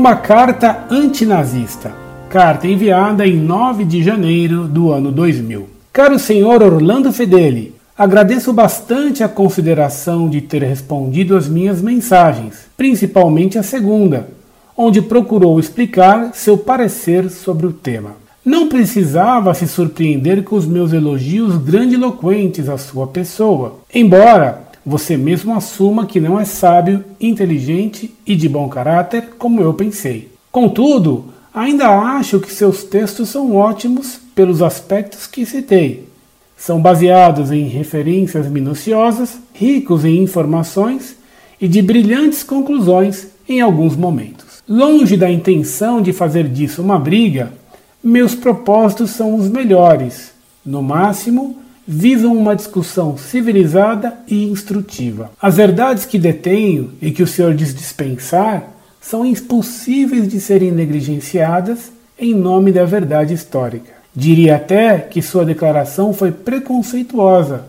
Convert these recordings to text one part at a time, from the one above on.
Uma carta antinazista. Carta enviada em 9 de janeiro do ano 2000. Caro senhor Orlando Fedeli, agradeço bastante a consideração de ter respondido às minhas mensagens, principalmente a segunda, onde procurou explicar seu parecer sobre o tema. Não precisava se surpreender com os meus elogios grandiloquentes à sua pessoa, embora você mesmo assuma que não é sábio, inteligente e de bom caráter como eu pensei. Contudo, ainda acho que seus textos são ótimos pelos aspectos que citei. São baseados em referências minuciosas, ricos em informações e de brilhantes conclusões em alguns momentos. Longe da intenção de fazer disso uma briga, meus propósitos são os melhores. No máximo, visam uma discussão civilizada e instrutiva. As verdades que detenho e que o senhor diz dispensar são impossíveis de serem negligenciadas em nome da verdade histórica. Diria até que sua declaração foi preconceituosa,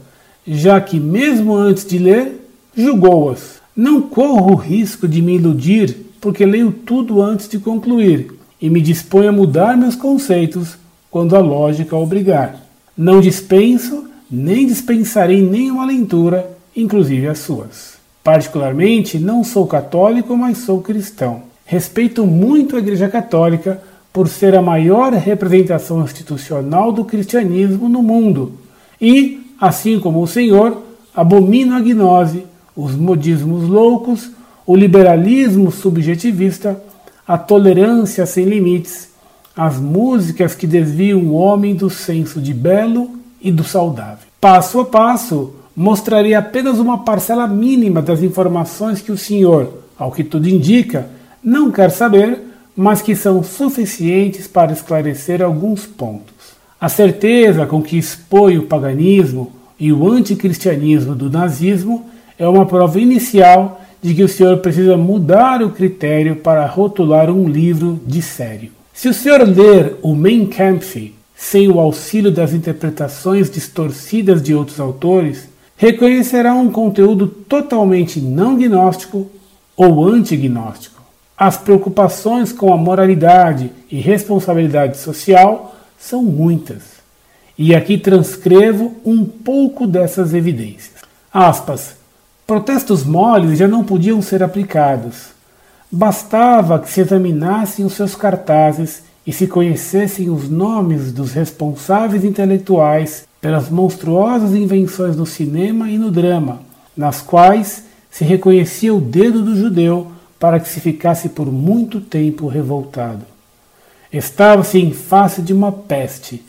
já que, mesmo antes de ler, julgou-as. Não corro o risco de me iludir, porque leio tudo antes de concluir e me disponho a mudar meus conceitos quando a lógica obrigar. Não dispenso nem dispensarei nenhuma leitura, inclusive as suas. Particularmente, não sou católico, mas sou cristão. Respeito muito a Igreja Católica por ser a maior representação institucional do cristianismo no mundo e, assim como o Senhor, abomino a gnose, os modismos loucos, o liberalismo subjetivista, a tolerância sem limites, as músicas que desviam o homem do senso de belo e do saudável. Passo a passo, mostrarei apenas uma parcela mínima das informações que o senhor, ao que tudo indica, não quer saber, mas que são suficientes para esclarecer alguns pontos. A certeza com que expõe o paganismo e o anticristianismo do nazismo é uma prova inicial de que o senhor precisa mudar o critério para rotular um livro de sério. Se o senhor ler o Mein Kampf sem o auxílio das interpretações distorcidas de outros autores, reconhecerá um conteúdo totalmente não gnóstico ou antignóstico. As preocupações com a moralidade e responsabilidade social são muitas. E aqui transcrevo um pouco dessas evidências. Aspas. Protestos moles já não podiam ser aplicados. Bastava que se examinassem os seus cartazes e se conhecessem os nomes dos responsáveis intelectuais pelas monstruosas invenções no cinema e no drama, nas quais se reconhecia o dedo do judeu para que se ficasse por muito tempo revoltado. Estava-se em face de uma peste,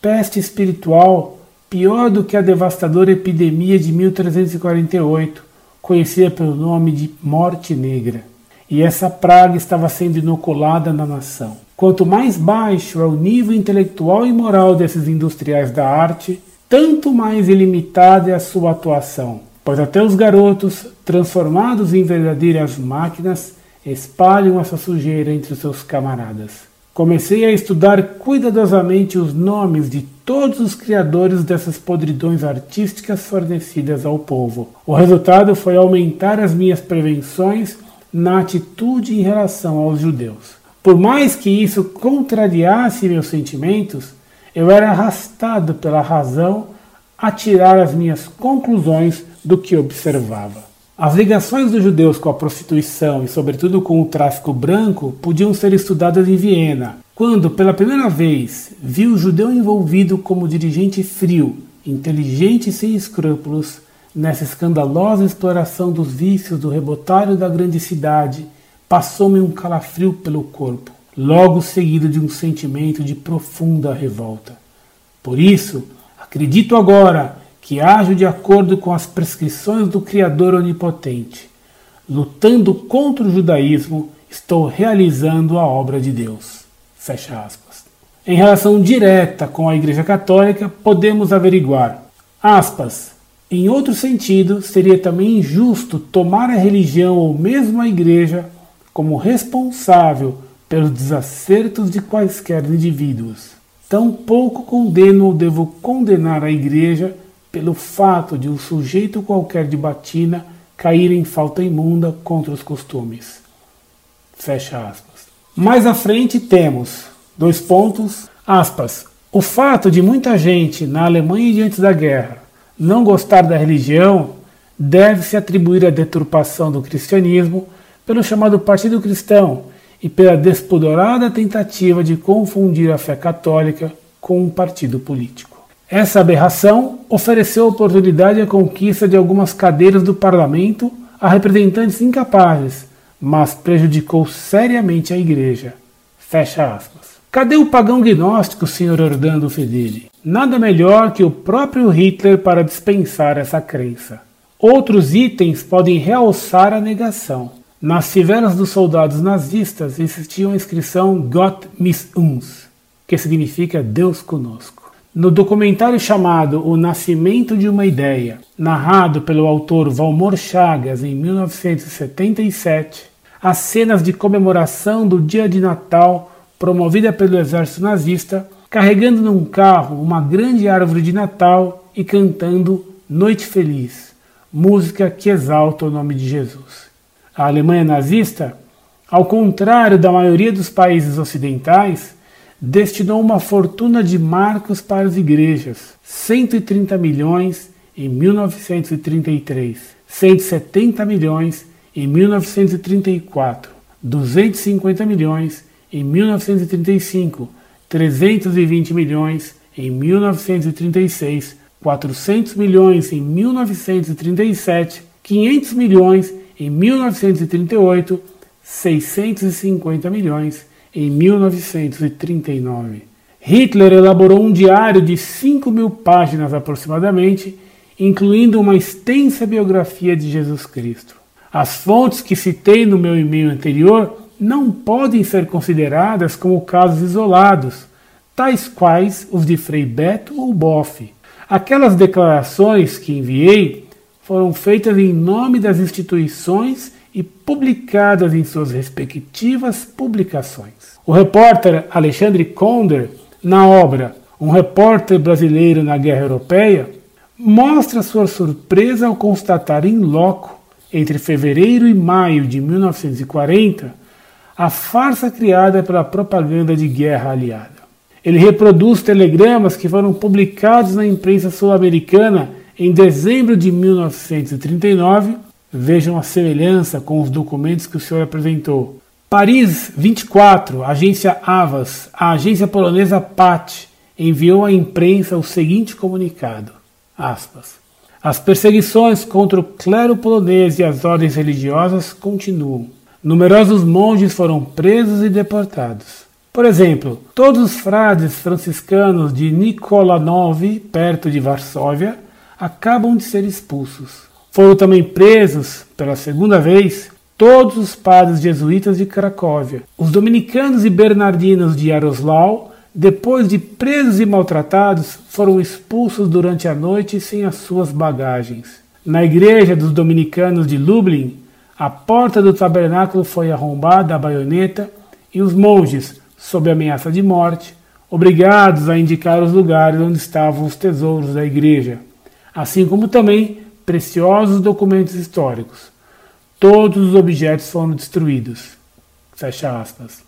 peste espiritual pior do que a devastadora epidemia de 1348, conhecida pelo nome de Morte Negra. E essa praga estava sendo inoculada na nação. Quanto mais baixo é o nível intelectual e moral desses industriais da arte, tanto mais ilimitada é a sua atuação, pois até os garotos, transformados em verdadeiras máquinas, espalham essa sujeira entre os seus camaradas. Comecei a estudar cuidadosamente os nomes de todos os criadores dessas podridões artísticas fornecidas ao povo. O resultado foi aumentar as minhas prevenções na atitude em relação aos judeus. Por mais que isso contrariasse meus sentimentos, eu era arrastado pela razão a tirar as minhas conclusões do que observava. As ligações dos judeus com a prostituição e, sobretudo, com o tráfico branco podiam ser estudadas em Viena, quando, pela primeira vez, vi o judeu envolvido como dirigente frio, inteligente e sem escrúpulos nessa escandalosa exploração dos vícios do rebotalho da grande cidade passou-me um calafrio pelo corpo, logo seguido de um sentimento de profunda revolta. Por isso, acredito agora que ajo de acordo com as prescrições do Criador Onipotente. Lutando contra o judaísmo, estou realizando a obra de Deus. Fecha aspas. Em relação direta com a Igreja Católica, podemos averiguar, aspas, em outro sentido, seria também injusto tomar a religião ou mesmo a Igreja como responsável pelos desacertos de quaisquer indivíduos. Tampouco condeno ou devo condenar a Igreja pelo fato de um sujeito qualquer de batina cair em falta imunda contra os costumes. Fecha aspas. Mais à frente temos, dois pontos, aspas, o fato de muita gente na Alemanha diante da guerra não gostar da religião deve-se atribuir à deturpação do cristianismo pelo chamado Partido Cristão e pela despudorada tentativa de confundir a fé católica com um partido político. Essa aberração ofereceu oportunidade à conquista de algumas cadeiras do parlamento a representantes incapazes, mas prejudicou seriamente a igreja. Fecha aspas. Cadê o pagão gnóstico, Sr. Orlando Fedeli? Nada melhor que o próprio Hitler para dispensar essa crença. Outros itens podem realçar a negação. Nas fivelas dos soldados nazistas existia a inscrição Gott mit uns, que significa Deus conosco. No documentário chamado O Nascimento de uma Ideia, narrado pelo autor Valmor Chagas em 1977, as cenas de comemoração do dia de Natal promovida pelo exército nazista, carregando num carro uma grande árvore de Natal e cantando Noite Feliz, música que exalta o nome de Jesus. A Alemanha nazista, ao contrário da maioria dos países ocidentais, destinou uma fortuna de marcos para as igrejas, 130 milhões em 1933, 170 milhões em 1934, 250 milhões em 1935, 320 milhões em 1936, 400 milhões em 1937, 500 milhões em 1938, 650 milhões em 1939. Hitler elaborou um diário de 5 mil páginas aproximadamente, incluindo uma extensa biografia de Jesus Cristo. As fontes que citei no meu e-mail anterior não podem ser consideradas como casos isolados, tais quais os de Frei Beto ou Boff. Aquelas declarações que enviei foram feitas em nome das instituições e publicadas em suas respectivas publicações. O repórter Alexandre Konder, na obra Um Repórter Brasileiro na Guerra Europeia, mostra sua surpresa ao constatar em loco, entre fevereiro e maio de 1940, a farsa criada pela propaganda de guerra aliada. Ele reproduz telegramas que foram publicados na imprensa sul-americana em dezembro de 1939. Vejam a semelhança com os documentos que o senhor apresentou. Paris 24, agência Avas, a agência polonesa PAT, enviou à imprensa o seguinte comunicado: aspas, As perseguições contra o clero polonês e as ordens religiosas continuam. Numerosos monges foram presos e deportados. Por exemplo, todos os frades franciscanos de Nikolanov, perto de Varsóvia, acabam de ser expulsos. Foram também presos, pela segunda vez, todos os padres jesuítas de Cracóvia. Os dominicanos e bernardinos de Yaroslau, depois de presos e maltratados, foram expulsos durante a noite sem as suas bagagens. Na igreja dos dominicanos de Lublin, a porta do tabernáculo foi arrombada à baioneta e os monges, sob ameaça de morte, obrigados a indicar os lugares onde estavam os tesouros da igreja, assim como também preciosos documentos históricos. Todos os objetos foram destruídos. Fecha aspas.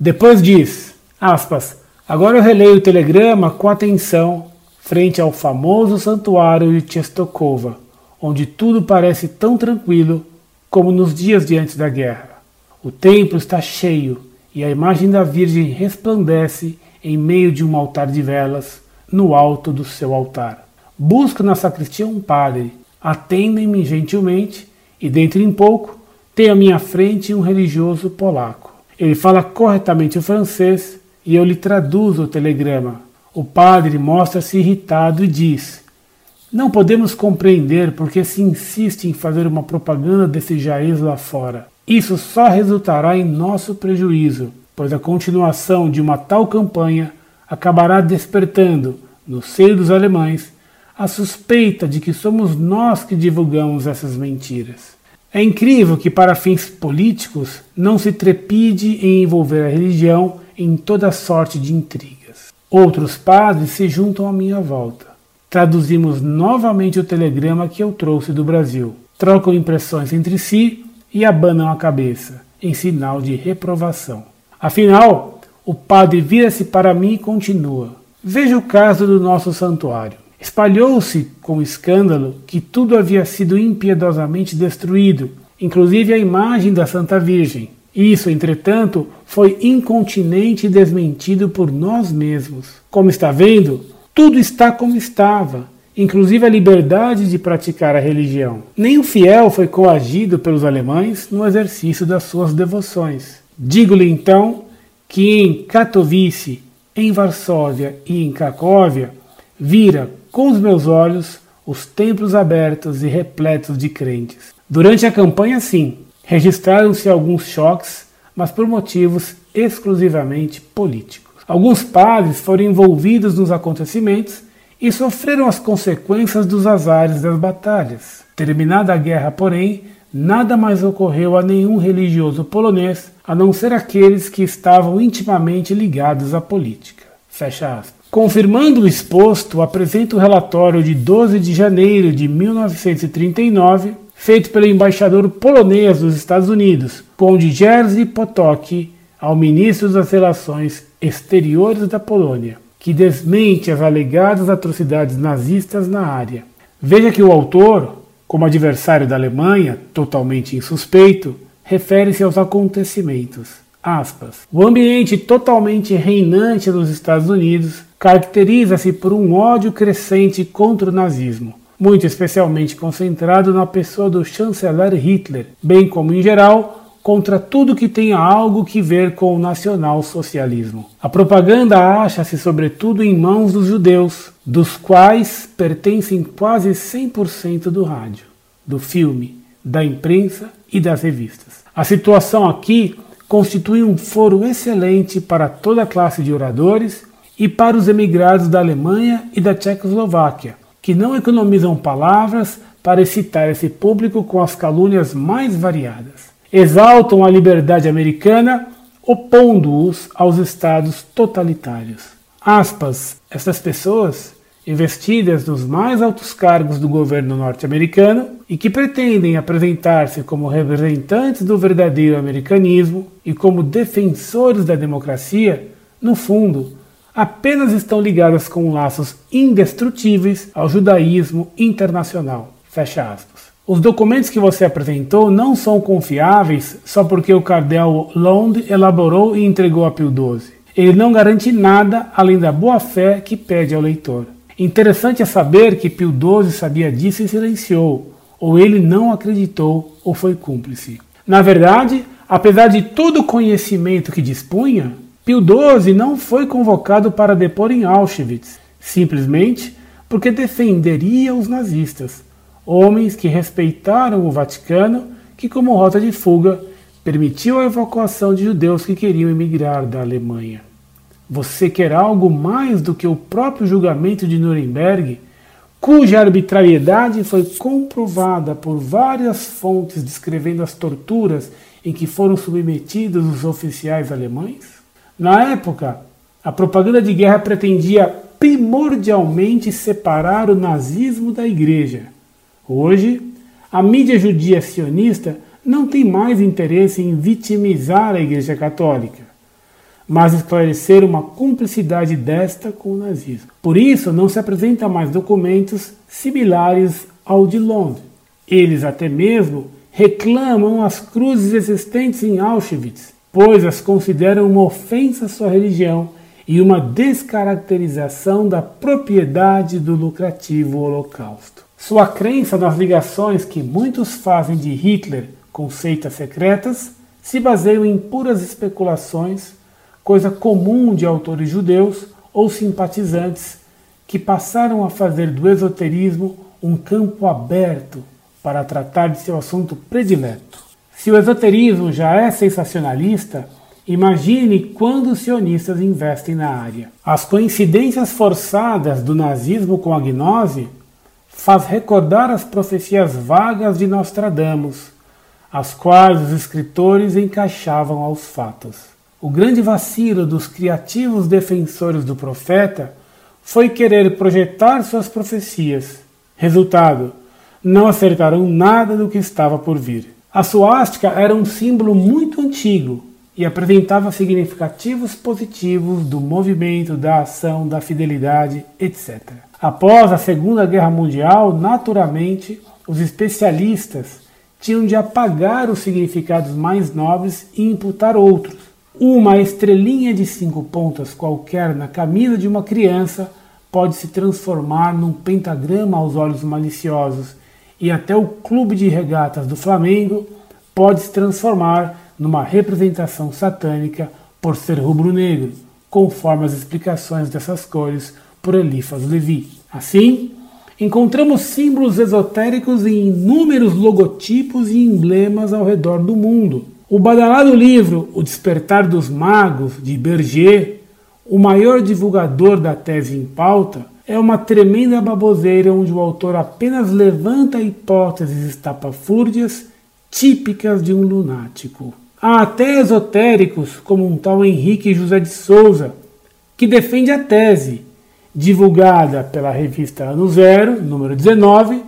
Depois diz, aspas, agora eu releio o telegrama com atenção frente ao famoso santuário de Chestokova, onde tudo parece tão tranquilo como nos dias de antes da guerra. O templo está cheio e a imagem da Virgem resplandece em meio de um altar de velas no alto do seu altar. Busco na sacristia um padre, atendem-me gentilmente e, dentro em pouco, tenho à minha frente um religioso polaco. Ele fala corretamente o francês e eu lhe traduzo o telegrama. O padre mostra-se irritado e diz: não podemos compreender porque se insiste em fazer uma propaganda desse jaez lá fora. Isso só resultará em nosso prejuízo, pois a continuação de uma tal campanha acabará despertando, no seio dos alemães, a suspeita de que somos nós que divulgamos essas mentiras. É incrível que, para fins políticos, não se trepide em envolver a religião em toda sorte de intrigas. Outros padres se juntam à minha volta Traduzimos novamente o telegrama que eu trouxe do Brasil. Trocam impressões entre si e abanam a cabeça, em sinal de reprovação. Afinal, o padre vira-se para mim e continua: Veja o caso do nosso santuário. Espalhou-se com escândalo que tudo havia sido impiedosamente destruído, inclusive a imagem da Santa Virgem. Isso, entretanto, foi incontinente e desmentido por nós mesmos. Como está vendo, tudo está como estava, inclusive a liberdade de praticar a religião. Nem o fiel foi coagido pelos alemães no exercício das suas devoções. Digo-lhe então que em Katowice, em Varsóvia e em Cracóvia, vira com os meus olhos os templos abertos e repletos de crentes. Durante a campanha, sim, registraram-se alguns choques, mas por motivos exclusivamente políticos. Alguns padres foram envolvidos nos acontecimentos e sofreram as consequências dos azares das batalhas. Terminada a guerra, porém, nada mais ocorreu a nenhum religioso polonês a não ser aqueles que estavam intimamente ligados à política. Fecha aspas. Confirmando o exposto, apresento o relatório de 12 de janeiro de 1939, feito pelo embaixador polonês dos Estados Unidos, Conde Jerzy Potocki, ao ministro das Relações Exteriores da Polônia, que desmente as alegadas atrocidades nazistas na área. Veja que o autor, como adversário da Alemanha, totalmente insuspeito, refere-se aos acontecimentos. Aspas. O ambiente totalmente reinante dos Estados Unidos caracteriza-se por um ódio crescente contra o nazismo, muito especialmente concentrado na pessoa do chanceler Hitler, bem como em geral contra tudo que tenha algo que ver com o nacional-socialismo. A propaganda acha-se sobretudo em mãos dos judeus, dos quais pertencem quase 100% do rádio, do filme, da imprensa e das revistas. A situação aqui constitui um foro excelente para toda a classe de oradores e para os emigrados da Alemanha e da Tchecoslováquia, que não economizam palavras para excitar esse público com as calúnias mais variadas exaltam a liberdade americana, opondo-os aos estados totalitários. Aspas, essas pessoas, investidas nos mais altos cargos do governo norte-americano e que pretendem apresentar-se como representantes do verdadeiro americanismo e como defensores da democracia, no fundo, apenas estão ligadas com laços indestrutíveis ao judaísmo internacional. Fecha aspas. Os documentos que você apresentou não são confiáveis só porque o cardeal Lond elaborou e entregou a Pio XII. Ele não garante nada além da boa fé que pede ao leitor. Interessante é saber que Pio XII sabia disso e silenciou, ou ele não acreditou ou foi cúmplice. Na verdade, apesar de todo o conhecimento que dispunha, Pio XII não foi convocado para depor em Auschwitz, simplesmente porque defenderia os nazistas homens que respeitaram o Vaticano, que, como rota de fuga, permitiu a evacuação de judeus que queriam emigrar da Alemanha. Você quer algo mais do que o próprio julgamento de Nuremberg, cuja arbitrariedade foi comprovada por várias fontes descrevendo as torturas em que foram submetidos os oficiais alemães? Na época, a propaganda de guerra pretendia primordialmente separar o nazismo da igreja Hoje, a mídia judia sionista não tem mais interesse em vitimizar a Igreja Católica, mas esclarecer uma cumplicidade desta com o nazismo. Por isso, não se apresentam mais documentos similares ao de Londres. Eles até mesmo reclamam as cruzes existentes em Auschwitz, pois as consideram uma ofensa à sua religião e uma descaracterização da propriedade do lucrativo Holocausto. Sua crença nas ligações que muitos fazem de Hitler com seitas secretas se baseiam em puras especulações, coisa comum de autores judeus ou simpatizantes que passaram a fazer do esoterismo um campo aberto para tratar de seu assunto predileto. Se o esoterismo já é sensacionalista, imagine quando os sionistas investem na área. As coincidências forçadas do nazismo com a gnose faz recordar as profecias vagas de Nostradamus, as quais os escritores encaixavam aos fatos. O grande vacilo dos criativos defensores do profeta foi querer projetar suas profecias. Resultado: não acertaram nada do que estava por vir. A suástica era um símbolo muito antigo e apresentava significativos positivos do movimento, da ação, da fidelidade, etc. Após a Segunda Guerra Mundial, naturalmente, os especialistas tinham de apagar os significados mais nobres e imputar outros. Uma estrelinha de cinco pontas qualquer na camisa de uma criança pode se transformar num pentagrama aos olhos maliciosos, e até o clube de regatas do Flamengo pode se transformar numa representação satânica por ser rubro-negro, conforme as explicações dessas cores por Elifas Levi. Assim, encontramos símbolos esotéricos em inúmeros logotipos e emblemas ao redor do mundo. O badalado livro O Despertar dos Magos, de Berger, o maior divulgador da tese em pauta, é uma tremenda baboseira onde o autor apenas levanta hipóteses estapafúrdias típicas de um lunático. Há até esotéricos, como um tal Henrique José de Souza, que defende a tese, divulgada pela revista Ano Zero, número 19,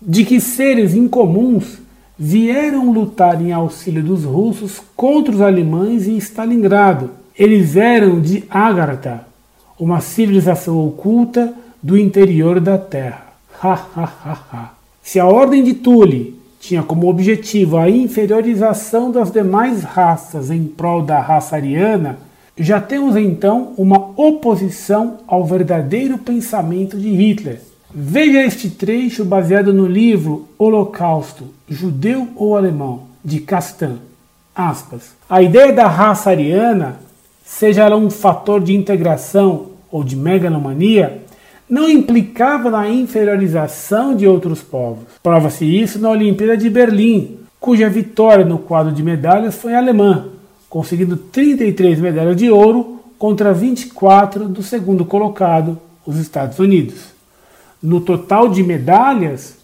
de que seres incomuns vieram lutar em auxílio dos russos contra os alemães em Stalingrado. Eles eram de Agartha, uma civilização oculta do interior da Terra. Ha, ha, ha, ha. Se a Ordem de Tule tinha como objetivo a inferiorização das demais raças em prol da raça ariana, já temos então uma oposição ao verdadeiro pensamento de Hitler. Veja este trecho baseado no livro Holocausto, Judeu ou Alemão, de Castan. Aspas. A ideia da raça ariana, seja ela um fator de integração ou de megalomania, não implicava na inferiorização de outros povos. Prova-se isso na Olimpíada de Berlim, cuja vitória no quadro de medalhas foi alemã, conseguindo 33 medalhas de ouro contra 24 do segundo colocado, os Estados Unidos. No total de medalhas,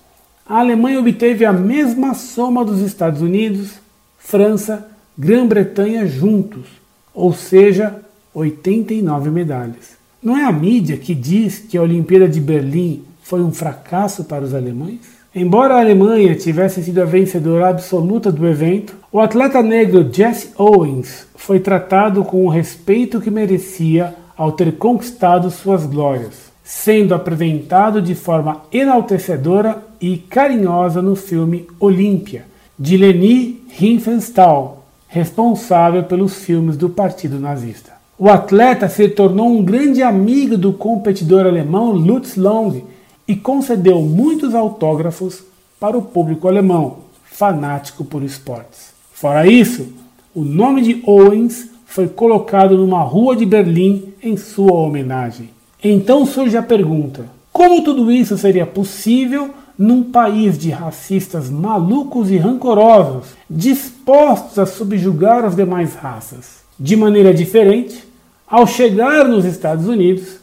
a Alemanha obteve a mesma soma dos Estados Unidos, França, Grã-Bretanha juntos, ou seja, 89 medalhas. Não é a mídia que diz que a Olimpíada de Berlim foi um fracasso para os alemães? Embora a Alemanha tivesse sido a vencedora absoluta do evento, o atleta negro Jesse Owens foi tratado com o respeito que merecia ao ter conquistado suas glórias, sendo apresentado de forma enaltecedora e carinhosa no filme Olímpia, de Leni Riefenstahl, responsável pelos filmes do Partido Nazista. O atleta se tornou um grande amigo do competidor alemão Lutz Long e concedeu muitos autógrafos para o público alemão, fanático por esportes. Fora isso, o nome de Owens foi colocado numa rua de Berlim em sua homenagem. Então surge a pergunta: como tudo isso seria possível num país de racistas malucos e rancorosos, dispostos a subjugar as demais raças? De maneira diferente, ao chegar nos Estados Unidos,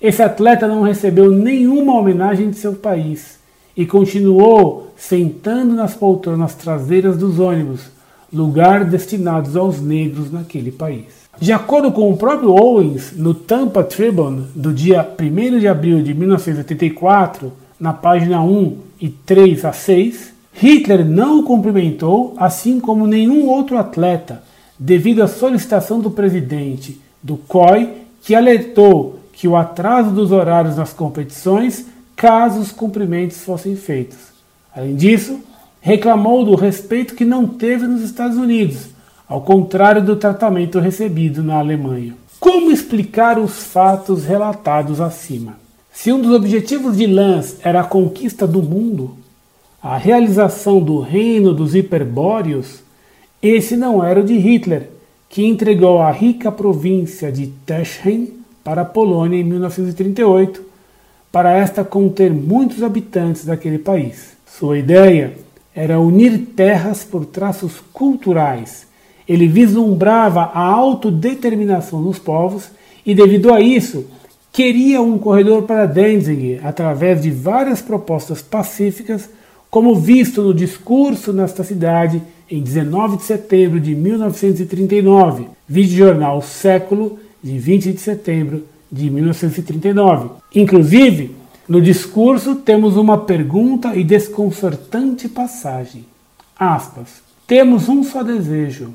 esse atleta não recebeu nenhuma homenagem de seu país e continuou sentando nas poltronas traseiras dos ônibus, lugar destinados aos negros naquele país. De acordo com o próprio Owens, no Tampa Tribune do dia 1 de abril de 1984, na página 1 e 3 a 6, Hitler não o cumprimentou, assim como nenhum outro atleta, devido à solicitação do presidente do COI, que alertou que o atraso dos horários nas competições caso os cumprimentos fossem feitos. Além disso, reclamou do respeito que não teve nos Estados Unidos, ao contrário do tratamento recebido na Alemanha. Como explicar os fatos relatados acima? Se um dos objetivos de Lanz era a conquista do mundo, a realização do reino dos hiperbóreos, esse não era o de Hitler, que entregou a rica província de Teschen para a Polônia em 1938, para esta conter muitos habitantes daquele país. Sua ideia era unir terras por traços culturais. Ele vislumbrava a autodeterminação dos povos e, devido a isso, queria um corredor para Danzig através de várias propostas pacíficas, como visto no discurso nesta cidade em 19 de setembro de 1939, vídeo jornal Século, de 20 de setembro de 1939. Inclusive, no discurso temos uma pergunta e desconcertante passagem. Aspas. Temos um só desejo,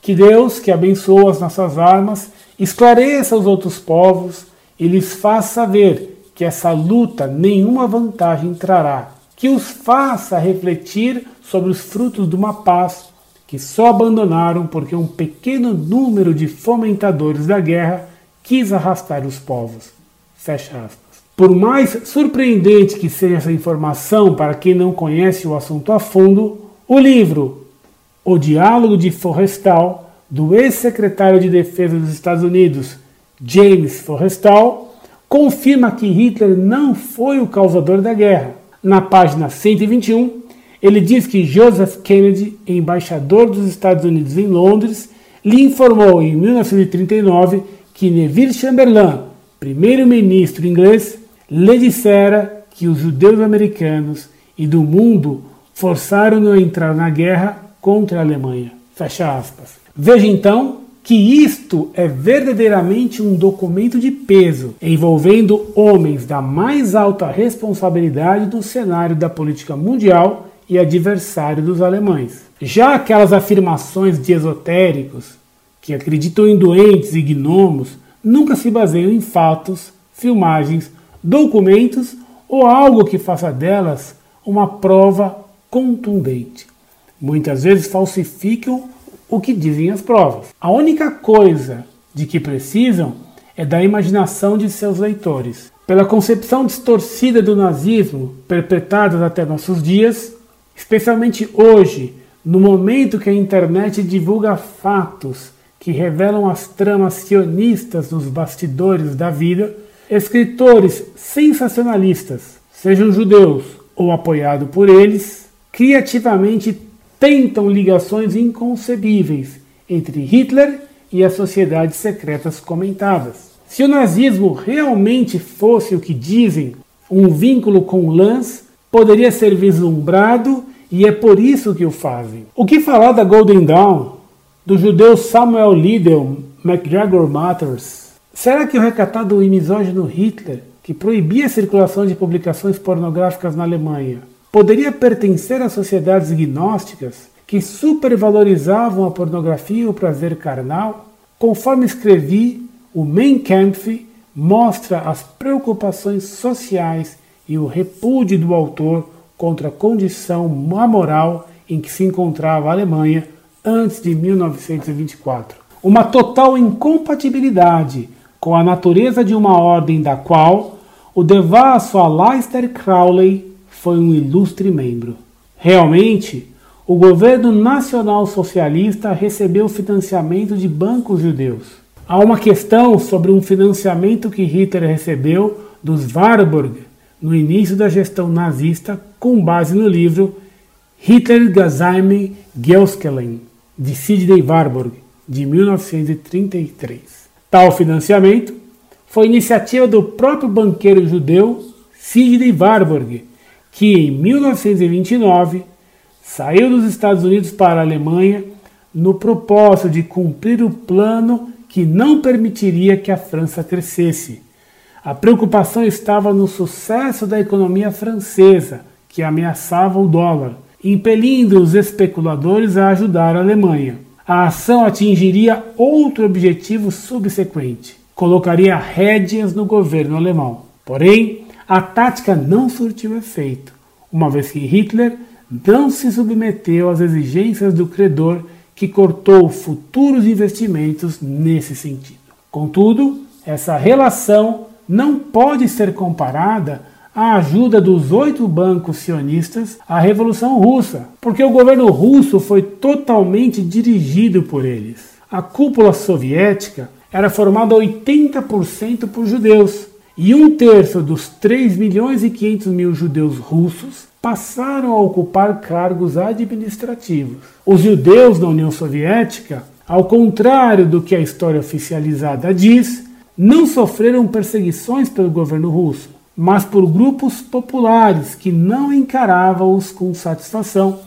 Que Deus, que abençoa as nossas armas, esclareça os outros povos e lhes faça saber que essa luta nenhuma vantagem trará, que os faça refletir sobre os frutos de uma paz que só abandonaram porque um pequeno número de fomentadores da guerra quis arrastar os povos. Fecha aspas. Por mais surpreendente que seja essa informação para quem não conhece o assunto a fundo, o livro O Diálogo de Forrestal, do ex-secretário de Defesa dos Estados Unidos, James Forrestal, confirma que Hitler não foi o causador da guerra. Na página 121, ele diz que Joseph Kennedy, embaixador dos Estados Unidos em Londres, lhe informou em 1939 que Neville Chamberlain, primeiro-ministro inglês, lhe dissera que os judeus americanos e do mundo forçaram-no a entrar na guerra contra a Alemanha. Fecha aspas. Veja então que isto é verdadeiramente um documento de peso, envolvendo homens da mais alta responsabilidade no cenário da política mundial e adversário dos alemães. Já aquelas afirmações de esotéricos que acreditam em doentes e gnomos nunca se baseiam em fatos, filmagens documentos ou algo que faça delas uma prova contundente. Muitas vezes falsificam o que dizem as provas. A única coisa de que precisam é da imaginação de seus leitores. Pela concepção distorcida do nazismo perpetrada até nossos dias, especialmente hoje, no momento que a internet divulga fatos que revelam as tramas sionistas nos bastidores da vida, Escritores sensacionalistas, sejam judeus ou apoiados por eles, criativamente tentam ligações inconcebíveis entre Hitler e as sociedades secretas comentadas. Se o nazismo realmente fosse o que dizem, um vínculo com lãs poderia ser vislumbrado e é por isso que o fazem. O que falar da Golden Dawn, do judeu Samuel Liddell McGregor Matters, Será que o recatado e misógino Hitler, que proibia a circulação de publicações pornográficas na Alemanha, poderia pertencer a sociedades gnósticas que supervalorizavam a pornografia e o prazer carnal? Conforme escrevi, o Mein Kampf mostra as preocupações sociais e o repúdio do autor contra a condição amoral em que se encontrava a Alemanha antes de 1924. Uma total incompatibilidade com a natureza de uma ordem da qual o devasso Aleister Crowley foi um ilustre membro. Realmente, o governo nacional socialista recebeu financiamento de bancos judeus. Há uma questão sobre um financiamento que Hitler recebeu dos Warburg no início da gestão nazista, com base no livro Hitler Geheime Geuskelen, de Sidney Warburg, de 1933. Tal financiamento foi iniciativa do próprio banqueiro judeu Sidney Warburg, que em 1929 saiu dos Estados Unidos para a Alemanha no propósito de cumprir o plano que não permitiria que a França crescesse. A preocupação estava no sucesso da economia francesa, que ameaçava o dólar, impelindo os especuladores a ajudar a Alemanha a ação atingiria outro objetivo subsequente: colocaria rédeas no governo alemão. Porém, a tática não surtiu efeito, uma vez que Hitler não se submeteu às exigências do credor que cortou futuros investimentos nesse sentido. Contudo, essa relação não pode ser comparada a ajuda dos oito bancos sionistas à Revolução Russa, porque o governo russo foi totalmente dirigido por eles. A cúpula soviética era formada 80% por judeus, e um terço dos 3 milhões e 500 mil judeus russos passaram a ocupar cargos administrativos. Os judeus na União Soviética, ao contrário do que a história oficializada diz, não sofreram perseguições pelo governo russo mas por grupos populares que não encaravam-os com satisfação,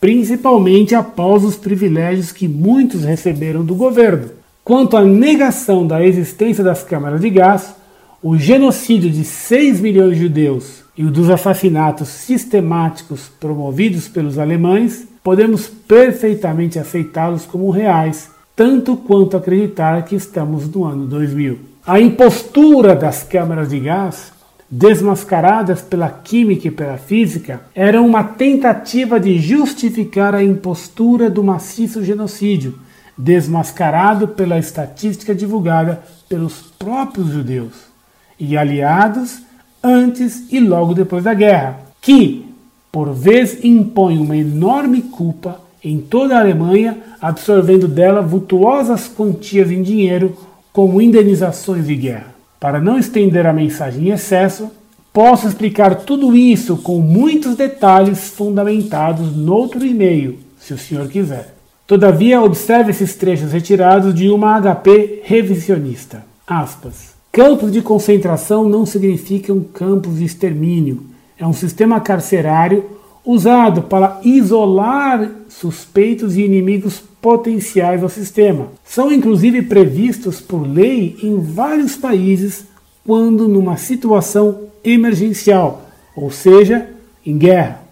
principalmente após os privilégios que muitos receberam do governo. Quanto à negação da existência das câmaras de gás, o genocídio de 6 milhões de judeus e o dos assassinatos sistemáticos promovidos pelos alemães, podemos perfeitamente aceitá-los como reais, tanto quanto acreditar que estamos no ano 2000. A impostura das câmaras de gás, desmascaradas pela química e pela física, era uma tentativa de justificar a impostura do maciço genocídio, desmascarado pela estatística divulgada pelos próprios judeus e aliados antes e logo depois da guerra, que, por vez, impõe uma enorme culpa em toda a Alemanha, absorvendo dela vultuosas quantias em dinheiro como indenizações de guerra. Para não estender a mensagem em excesso, posso explicar tudo isso com muitos detalhes fundamentados no outro e-mail, se o senhor quiser. Todavia, observe esses trechos retirados de uma HP revisionista. Aspas. Campos de concentração não significam campos de extermínio. É um sistema carcerário usado para isolar suspeitos e inimigos potenciais ao sistema. São inclusive previstos por lei em vários países quando numa situação emergencial, ou seja, em guerra.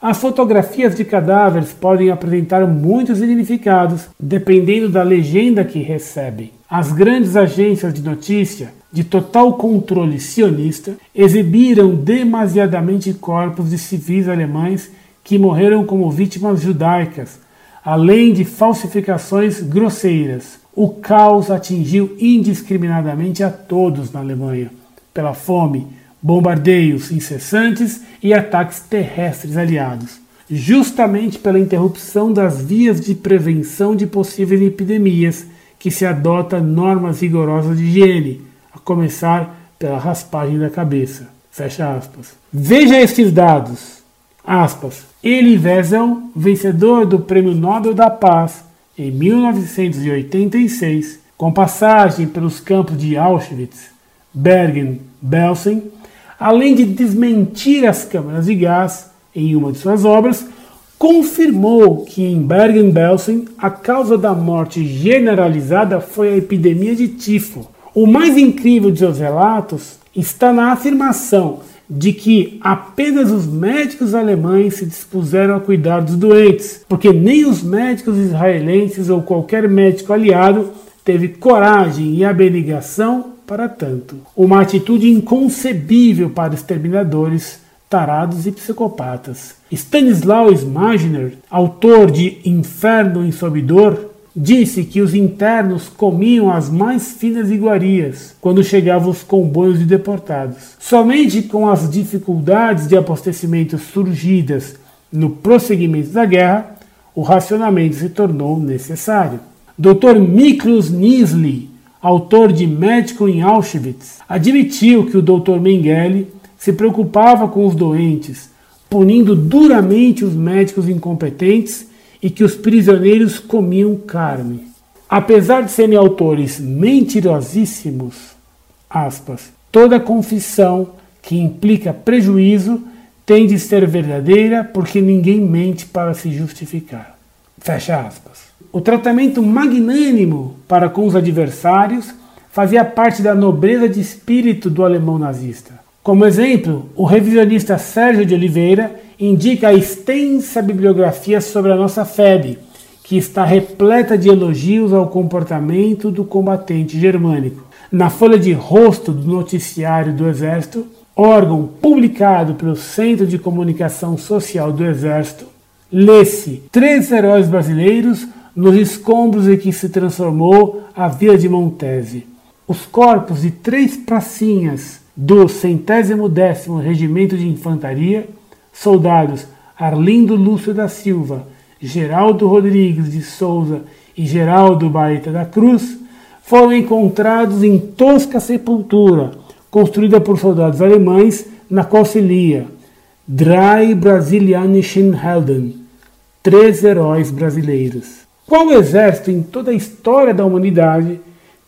As fotografias de cadáveres podem apresentar muitos significados, dependendo da legenda que recebem. As grandes agências de notícia, de total controle sionista, exibiram demasiadamente corpos de civis alemães que morreram como vítimas judaicas, além de falsificações grosseiras. O caos atingiu indiscriminadamente a todos na Alemanha, pela fome, bombardeios incessantes e ataques terrestres aliados, justamente pela interrupção das vias de prevenção de possíveis epidemias que se adota normas rigorosas de higiene, a começar pela raspagem da cabeça. Fecha aspas. Veja estes dados. Aspas. Elie Wiesel, vencedor do Prêmio Nobel da Paz em 1986, com passagem pelos campos de Auschwitz, Bergen, Belsen, além de desmentir as câmaras de gás em uma de suas obras, confirmou que em Bergen-Belsen a causa da morte generalizada foi a epidemia de tifo. O mais incrível de seus relatos está na afirmação de que apenas os médicos alemães se dispuseram a cuidar dos doentes, porque nem os médicos israelenses ou qualquer médico aliado teve coragem e abnegação para tanto. Uma atitude inconcebível para exterminadores, tarados e psicopatas. Stanislaw Smagner, autor de Inferno em Sobidor, disse que os internos comiam as mais finas iguarias quando chegavam os comboios de deportados. Somente com as dificuldades de abastecimento surgidas no prosseguimento da guerra, o racionamento se tornou necessário. Dr. Miklos Nisli, autor de Médico em Auschwitz, admitiu que o Dr. Mengele se preocupava com os doentes, punindo duramente os médicos incompetentes e que os prisioneiros comiam carne. Apesar de serem autores mentirosíssimos, aspas, toda confissão que implica prejuízo tem de ser verdadeira porque ninguém mente para se justificar. Fecha aspas. O tratamento magnânimo para com os adversários fazia parte da nobreza de espírito do alemão nazista. Como exemplo, o revisionista Sérgio de Oliveira indica a extensa bibliografia sobre a nossa FEB, que está repleta de elogios ao comportamento do combatente germânico. Na folha de rosto do Noticiário do Exército, órgão publicado pelo Centro de Comunicação Social do Exército, lê-se Três Heróis Brasileiros nos escombros em que se transformou a Vila de Montese. Os corpos de três pracinhas do centésimo décimo Regimento de Infantaria, soldados Arlindo Lúcio da Silva, Geraldo Rodrigues de Souza e Geraldo Baeta da Cruz, foram encontrados em tosca sepultura, construída por soldados alemães, na qual se lia Drei Brasilianischen Helden, três heróis brasileiros. Qual exército em toda a história da humanidade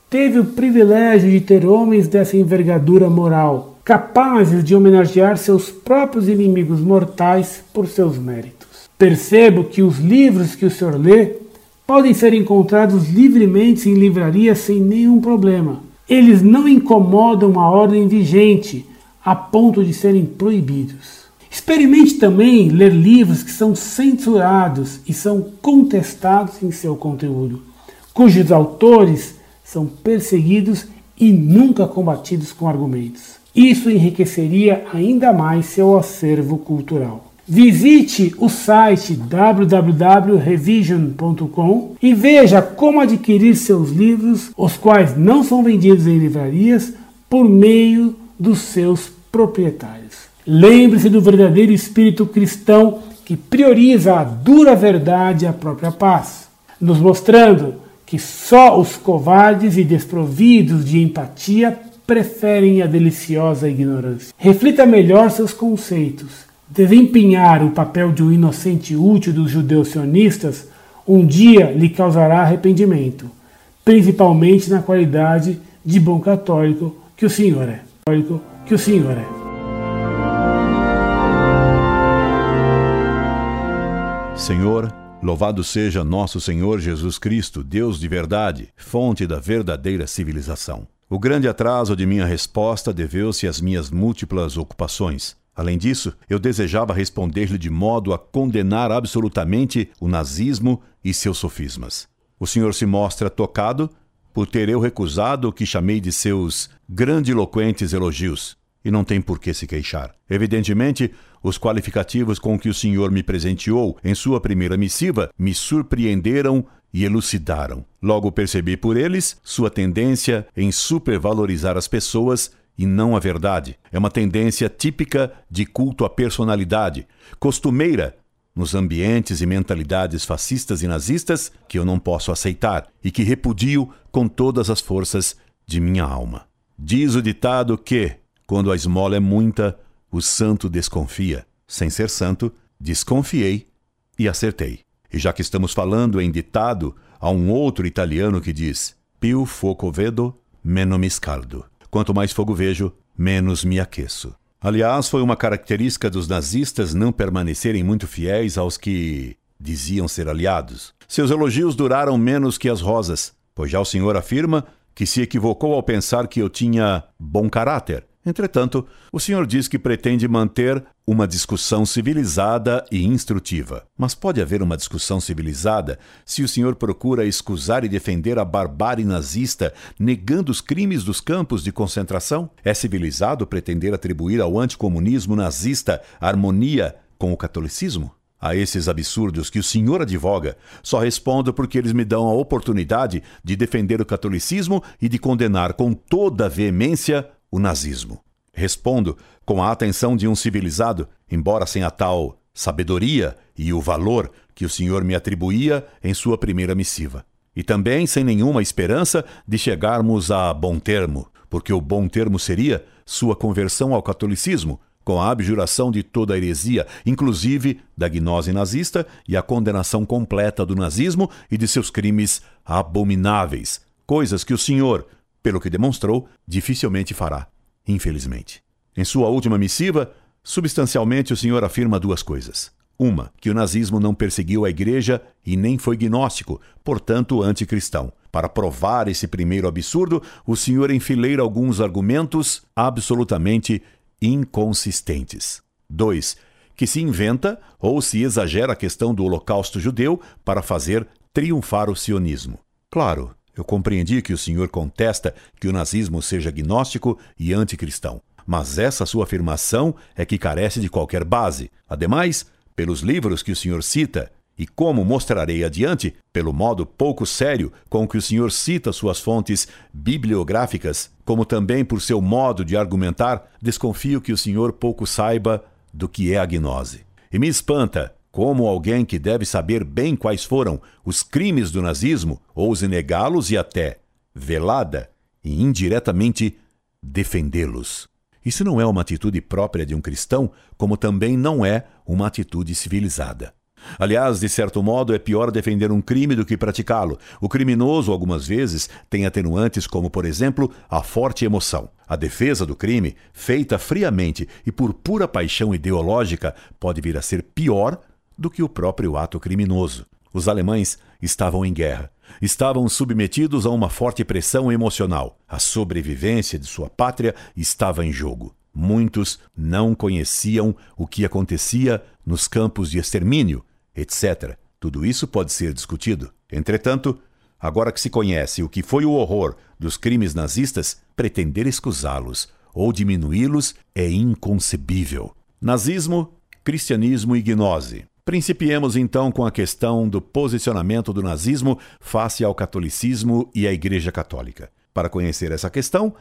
teve o privilégio de ter homens dessa envergadura moral, capazes de homenagear seus próprios inimigos mortais por seus méritos? Percebo que os livros que o senhor lê podem ser encontrados livremente em livrarias sem nenhum problema. Eles não incomodam a ordem vigente a ponto de serem proibidos. Experimente também ler livros que são censurados e são contestados em seu conteúdo, cujos autores são perseguidos e nunca combatidos com argumentos. Isso enriqueceria ainda mais seu acervo cultural. Visite o site www.revision.com e veja como adquirir seus livros, os quais não são vendidos em livrarias, por meio dos seus proprietários. Lembre-se do verdadeiro espírito cristão que prioriza a dura verdade e a própria paz, nos mostrando que só os covardes e desprovidos de empatia preferem a deliciosa ignorância. Reflita melhor seus conceitos Desempenhar o papel de um inocente útil dos judeus sionistas um dia lhe causará arrependimento, principalmente na qualidade de bom católico que o senhor é. Que o senhor é. Senhor, louvado seja nosso Senhor Jesus Cristo, Deus de verdade, fonte da verdadeira civilização. O grande atraso de minha resposta deveu-se às minhas múltiplas ocupações. Além disso, eu desejava responder-lhe de modo a condenar absolutamente o nazismo e seus sofismas. O senhor se mostra tocado por ter eu recusado o que chamei de seus grandiloquentes elogios, e não tem por que se queixar. Evidentemente, os qualificativos com que o senhor me presenteou em sua primeira missiva me surpreenderam e elucidaram. Logo percebi por eles sua tendência em supervalorizar as pessoas e não a verdade. É uma tendência típica de culto à personalidade, costumeira nos ambientes e mentalidades fascistas e nazistas que eu não posso aceitar e que repudio com todas as forças de minha alma. Diz o ditado que, quando a esmola é muita, o santo desconfia. Sem ser santo, desconfiei e acertei. E já que estamos falando em ditado, há um outro italiano que diz: Più foco vedo, meno mi scaldo. Quanto mais fogo vejo, menos me aqueço. Aliás, foi uma característica dos nazistas não permanecerem muito fiéis aos que diziam ser aliados. Seus elogios duraram menos que as rosas, pois já o senhor afirma que se equivocou ao pensar que eu tinha bom caráter Entretanto, o senhor diz que pretende manter uma discussão civilizada e instrutiva. Mas pode haver uma discussão civilizada se o senhor procura escusar e defender a barbárie nazista, negando os crimes dos campos de concentração? É civilizado pretender atribuir ao anticomunismo nazista harmonia com o catolicismo? A esses absurdos que o senhor advoga, só respondo porque eles me dão a oportunidade de defender o catolicismo e de condenar com toda veemência o nazismo. Respondo com a atenção de um civilizado, embora sem a tal sabedoria e o valor que o senhor me atribuía em sua primeira missiva. E também sem nenhuma esperança de chegarmos a bom termo, porque o bom termo seria sua conversão ao catolicismo, com a abjuração de toda a heresia, inclusive da gnose nazista e a condenação completa do nazismo e de seus crimes abomináveis, coisas que o senhor, pelo que demonstrou, dificilmente fará, infelizmente. Em sua última missiva, substancialmente o senhor afirma duas coisas. Uma, que o nazismo não perseguiu a igreja e nem foi gnóstico, portanto anticristão. Para provar esse primeiro absurdo, o senhor enfileira alguns argumentos absolutamente inconsistentes. 2. Que se inventa ou se exagera a questão do holocausto judeu para fazer triunfar o sionismo. Claro, eu compreendi que o senhor contesta que o nazismo seja gnóstico e anticristão, mas essa sua afirmação é que carece de qualquer base. Ademais, pelos livros que o senhor cita, e como mostrarei adiante, pelo modo pouco sério com que o senhor cita suas fontes bibliográficas, como também por seu modo de argumentar, desconfio que o senhor pouco saiba do que é a gnose. E me espanta como alguém que deve saber bem quais foram os crimes do nazismo, ouse negá-los e até, velada e indiretamente, defendê-los. Isso não é uma atitude própria de um cristão, como também não é uma atitude civilizada. Aliás, de certo modo, é pior defender um crime do que praticá-lo. O criminoso, algumas vezes, tem atenuantes como, por exemplo, a forte emoção. A defesa do crime, feita friamente e por pura paixão ideológica, pode vir a ser pior do que o próprio ato criminoso. Os alemães estavam em guerra. Estavam submetidos a uma forte pressão emocional. A sobrevivência de sua pátria estava em jogo. Muitos não conheciam o que acontecia nos campos de extermínio, etc. Tudo isso pode ser discutido. Entretanto, Agora que se conhece o que foi o horror dos crimes nazistas, pretender escusá-los ou diminuí-los é inconcebível. Nazismo, cristianismo e gnose. Principiemos então com a questão do posicionamento do nazismo face ao catolicismo e à Igreja Católica. Para conhecer essa questão,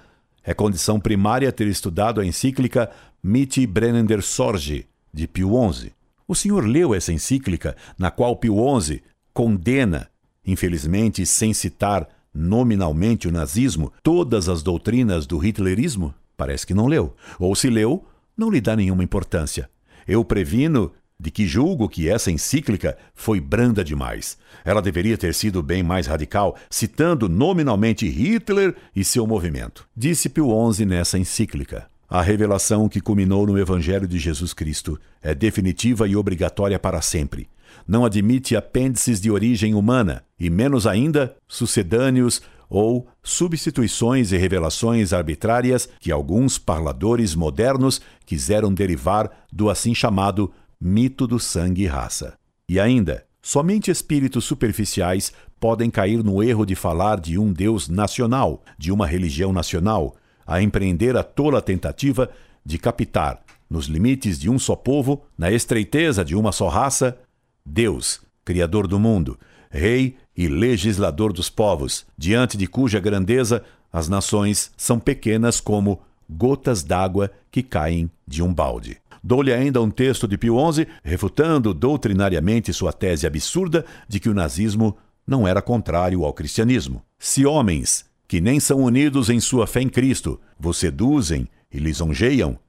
é condição primária ter estudado a encíclica Miti Brennender Sorge, de Pio XI. O senhor leu essa encíclica, na qual Pio XI condena, infelizmente sem citar nominalmente o nazismo, todas as doutrinas do hitlerismo? Parece que não leu. Ou se leu, não lhe dá nenhuma importância. Eu previno de que julgo que essa encíclica foi branda demais. Ela deveria ter sido bem mais radical, citando nominalmente Hitler e seu movimento. Disse Pio XI nessa encíclica. A revelação que culminou no Evangelho de Jesus Cristo é definitiva e obrigatória para sempre. Não admite apêndices de origem humana, e menos ainda sucedâneos ou substituições e revelações arbitrárias que alguns parladores modernos quiseram derivar do assim chamado mito do sangue e raça. E ainda, somente espíritos superficiais podem cair no erro de falar de um Deus nacional, de uma religião nacional, a empreender a tola tentativa de captar, nos limites de um só povo, na estreiteza de uma só raça, Deus, Criador do mundo, Rei e legislador dos povos, diante de cuja grandeza as nações são pequenas como gotas d'água que caem de um balde. Dou-lhe ainda um texto de Pio XI refutando doutrinariamente sua tese absurda de que o nazismo não era contrário ao cristianismo. Se homens, que nem são unidos em sua fé em Cristo, vos seduzem e lisonjeiam,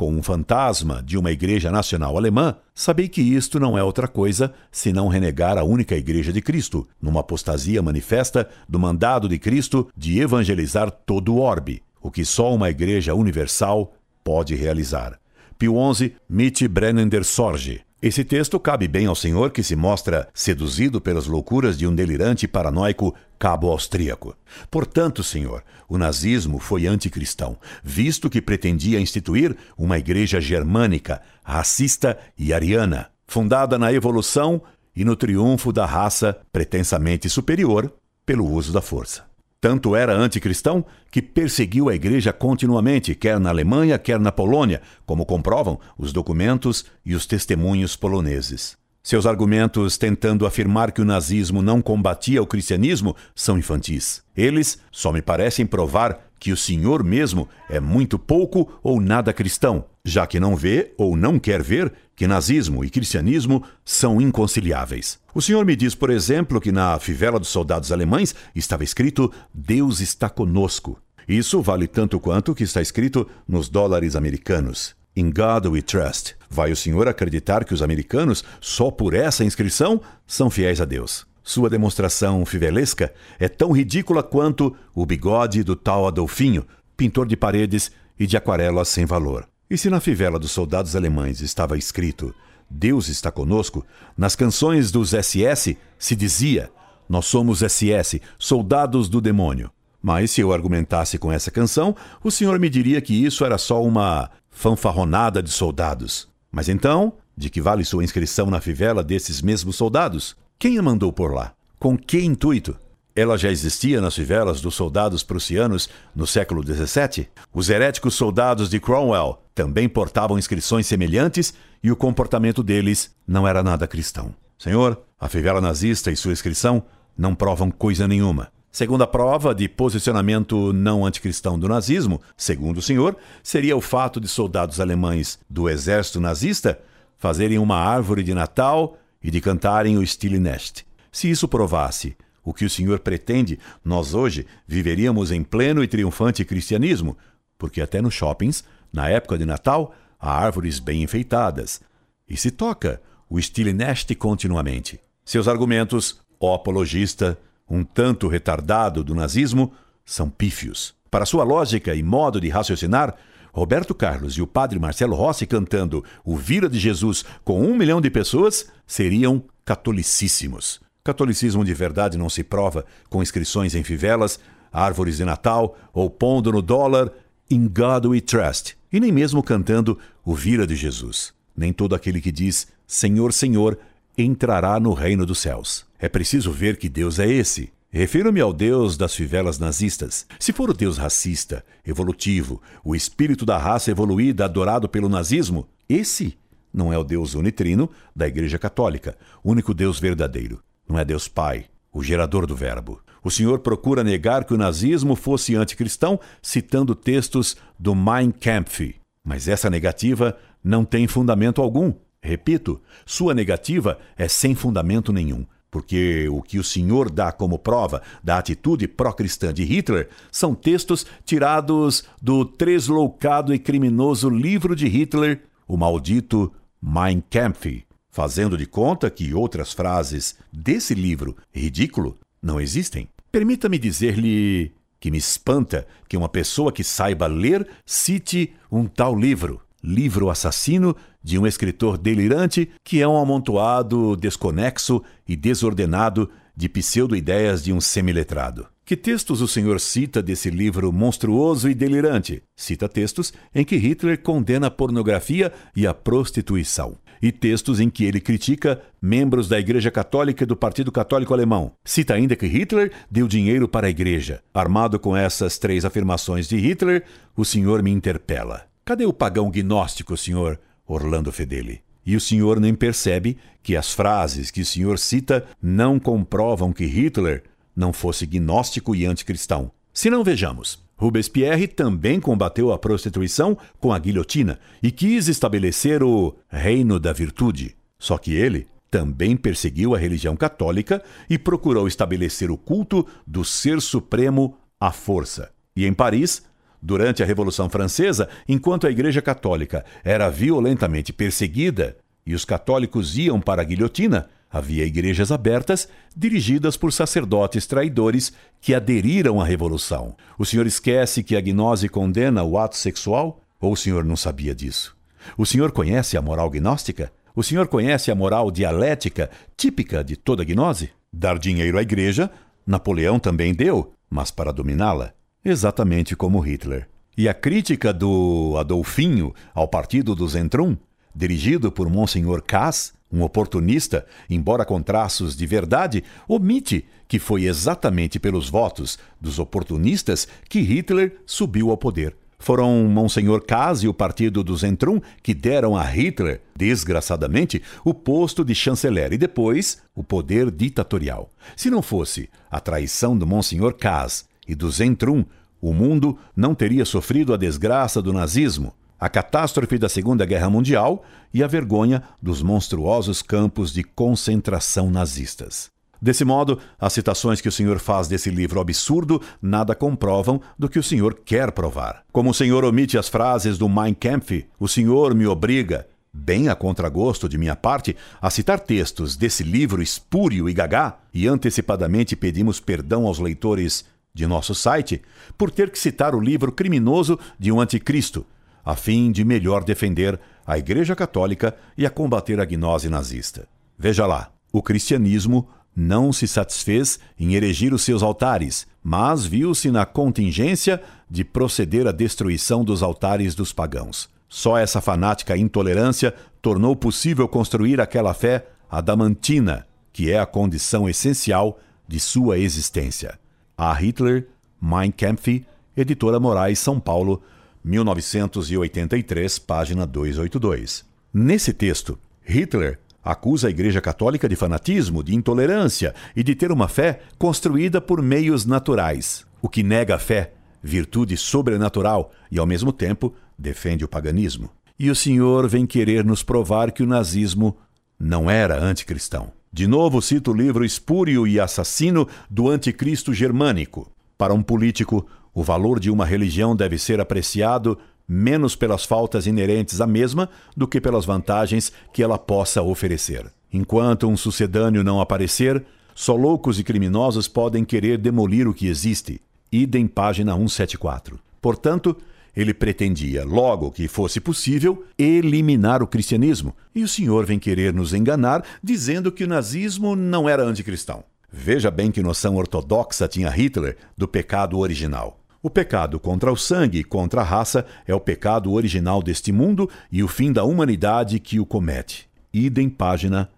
com um fantasma de uma igreja nacional alemã, sabei que isto não é outra coisa senão renegar a única igreja de Cristo, numa apostasia manifesta do mandado de Cristo de evangelizar todo o orbe, o que só uma igreja universal pode realizar. Pio XI, Mitte Brennender Sorge. Esse texto cabe bem ao senhor que se mostra seduzido pelas loucuras de um delirante paranoico cabo austríaco. Portanto, senhor, o nazismo foi anticristão, visto que pretendia instituir uma igreja germânica, racista e ariana, fundada na evolução e no triunfo da raça pretensamente superior pelo uso da força. Tanto era anticristão que perseguiu a igreja continuamente, quer na Alemanha, quer na Polônia, como comprovam os documentos e os testemunhos poloneses. Seus argumentos tentando afirmar que o nazismo não combatia o cristianismo são infantis. Eles só me parecem provar que o senhor mesmo é muito pouco ou nada cristão, já que não vê ou não quer ver que nazismo e cristianismo são inconciliáveis. O senhor me diz, por exemplo, que na fivela dos soldados alemães estava escrito Deus está conosco. Isso vale tanto quanto o que está escrito nos dólares americanos. In God we trust. Vai o senhor acreditar que os americanos, só por essa inscrição, são fiéis a Deus? Sua demonstração fivelesca é tão ridícula quanto o bigode do tal Adolfinho, pintor de paredes e de aquarelas sem valor. E se na fivela dos soldados alemães estava escrito Deus está conosco, nas canções dos SS se dizia Nós somos SS, soldados do demônio. Mas se eu argumentasse com essa canção, o senhor me diria que isso era só uma fanfarronada de soldados. Mas então, de que vale sua inscrição na fivela desses mesmos soldados? Quem a mandou por lá? Com que intuito? Ela já existia nas fivelas dos soldados prussianos no século XVII? Os heréticos soldados de Cromwell também portavam inscrições semelhantes e o comportamento deles não era nada cristão. Senhor, a fivela nazista e sua inscrição não provam coisa nenhuma. Segunda prova de posicionamento não anticristão do nazismo, segundo o senhor, seria o fato de soldados alemães do exército nazista fazerem uma árvore de Natal e de cantarem o Stille Nest. Se isso provasse o que o senhor pretende, nós hoje viveríamos em pleno e triunfante cristianismo, porque até nos shoppings, na época de Natal, há árvores bem enfeitadas e se toca o Stille Nest continuamente. Seus argumentos, ó apologista, um tanto retardado do nazismo, são pífios. Para sua lógica e modo de raciocinar, Roberto Carlos e o padre Marcelo Rossi cantando O Vira de Jesus com um milhão de pessoas seriam catolicíssimos. Catolicismo de verdade não se prova com inscrições em fivelas, árvores de Natal ou pondo no dólar In God We Trust, e nem mesmo cantando O Vira de Jesus. Nem todo aquele que diz Senhor, Senhor entrará no reino dos céus. É preciso ver que Deus é esse. Refiro-me ao Deus das fivelas nazistas. Se for o Deus racista, evolutivo, o espírito da raça evoluída adorado pelo nazismo, esse não é o Deus unitrino da Igreja Católica, único Deus verdadeiro. Não é Deus Pai, o gerador do Verbo. O Senhor procura negar que o nazismo fosse anticristão, citando textos do Mein Kampf. Mas essa negativa não tem fundamento algum. Repito, sua negativa é sem fundamento nenhum, porque o que o senhor dá como prova da atitude pró-cristã de Hitler são textos tirados do tresloucado e criminoso livro de Hitler, o maldito Mein Kampf, fazendo de conta que outras frases desse livro ridículo não existem. Permita-me dizer-lhe que me espanta que uma pessoa que saiba ler cite um tal livro livro assassino de um escritor delirante que é um amontoado desconexo e desordenado de pseudo-ideias de um semiletrado. Que textos o senhor cita desse livro monstruoso e delirante? Cita textos em que Hitler condena a pornografia e a prostituição. E textos em que ele critica membros da Igreja Católica e do Partido Católico Alemão. Cita ainda que Hitler deu dinheiro para a Igreja. Armado com essas três afirmações de Hitler, o senhor me interpela. Cadê o pagão gnóstico, senhor Orlando Fedeli? E o senhor nem percebe que as frases que o senhor cita não comprovam que Hitler não fosse gnóstico e anticristão. Se não vejamos, Robespierre também combateu a prostituição com a guilhotina e quis estabelecer o reino da virtude. Só que ele também perseguiu a religião católica e procurou estabelecer o culto do ser supremo à força. E em Paris, Durante a Revolução Francesa, enquanto a Igreja Católica era violentamente perseguida e os católicos iam para a guilhotina, havia igrejas abertas dirigidas por sacerdotes traidores que aderiram à Revolução. O senhor esquece que a gnose condena o ato sexual? Ou o senhor não sabia disso? O senhor conhece a moral gnóstica? O senhor conhece a moral dialética típica de toda gnose? Dar dinheiro à igreja, Napoleão também deu, mas para dominá-la exatamente como Hitler. E a crítica do Adolfinho ao partido do Zentrum, dirigido por Monsenhor Kass, um oportunista, embora com traços de verdade, omite que foi exatamente pelos votos dos oportunistas que Hitler subiu ao poder. Foram Monsenhor Kass e o partido do Zentrum que deram a Hitler, desgraçadamente, o posto de chanceler e depois o poder ditatorial. Se não fosse a traição do Monsenhor Kass e do Zentrum, o mundo não teria sofrido a desgraça do nazismo, a catástrofe da Segunda Guerra Mundial e a vergonha dos monstruosos campos de concentração nazistas. Desse modo, as citações que o senhor faz desse livro absurdo nada comprovam do que o senhor quer provar. Como o senhor omite as frases do Mein Kampf, o senhor me obriga, bem a contragosto de minha parte, a citar textos desse livro espúrio e gagá, e antecipadamente pedimos perdão aos leitores de nosso site por ter que citar o livro criminoso de um anticristo, a fim de melhor defender a Igreja Católica e a combater a gnose nazista. Veja lá, o cristianismo não se satisfez em erigir os seus altares, mas viu-se na contingência de proceder à destruição dos altares dos pagãos. Só essa fanática intolerância tornou possível construir aquela fé adamantina, que é a condição essencial de sua existência. A Hitler, Mein Kampf, Editora Moraes, São Paulo, 1983, página 282. Nesse texto, Hitler acusa a Igreja Católica de fanatismo, de intolerância e de ter uma fé construída por meios naturais, o que nega a fé, virtude sobrenatural, e ao mesmo tempo defende o paganismo. E o senhor vem querer nos provar que o nazismo não era anticristão. De novo, cito o livro espúrio e assassino do Anticristo Germânico. Para um político, o valor de uma religião deve ser apreciado menos pelas faltas inerentes à mesma do que pelas vantagens que ela possa oferecer. Enquanto um sucedâneo não aparecer, só loucos e criminosos podem querer demolir o que existe. Idem página 174. Portanto, ele pretendia, logo que fosse possível, eliminar o cristianismo. E o senhor vem querer nos enganar dizendo que o nazismo não era anticristão. Veja bem que noção ortodoxa tinha Hitler do pecado original. O pecado contra o sangue e contra a raça é o pecado original deste mundo e o fim da humanidade que o comete. Idem página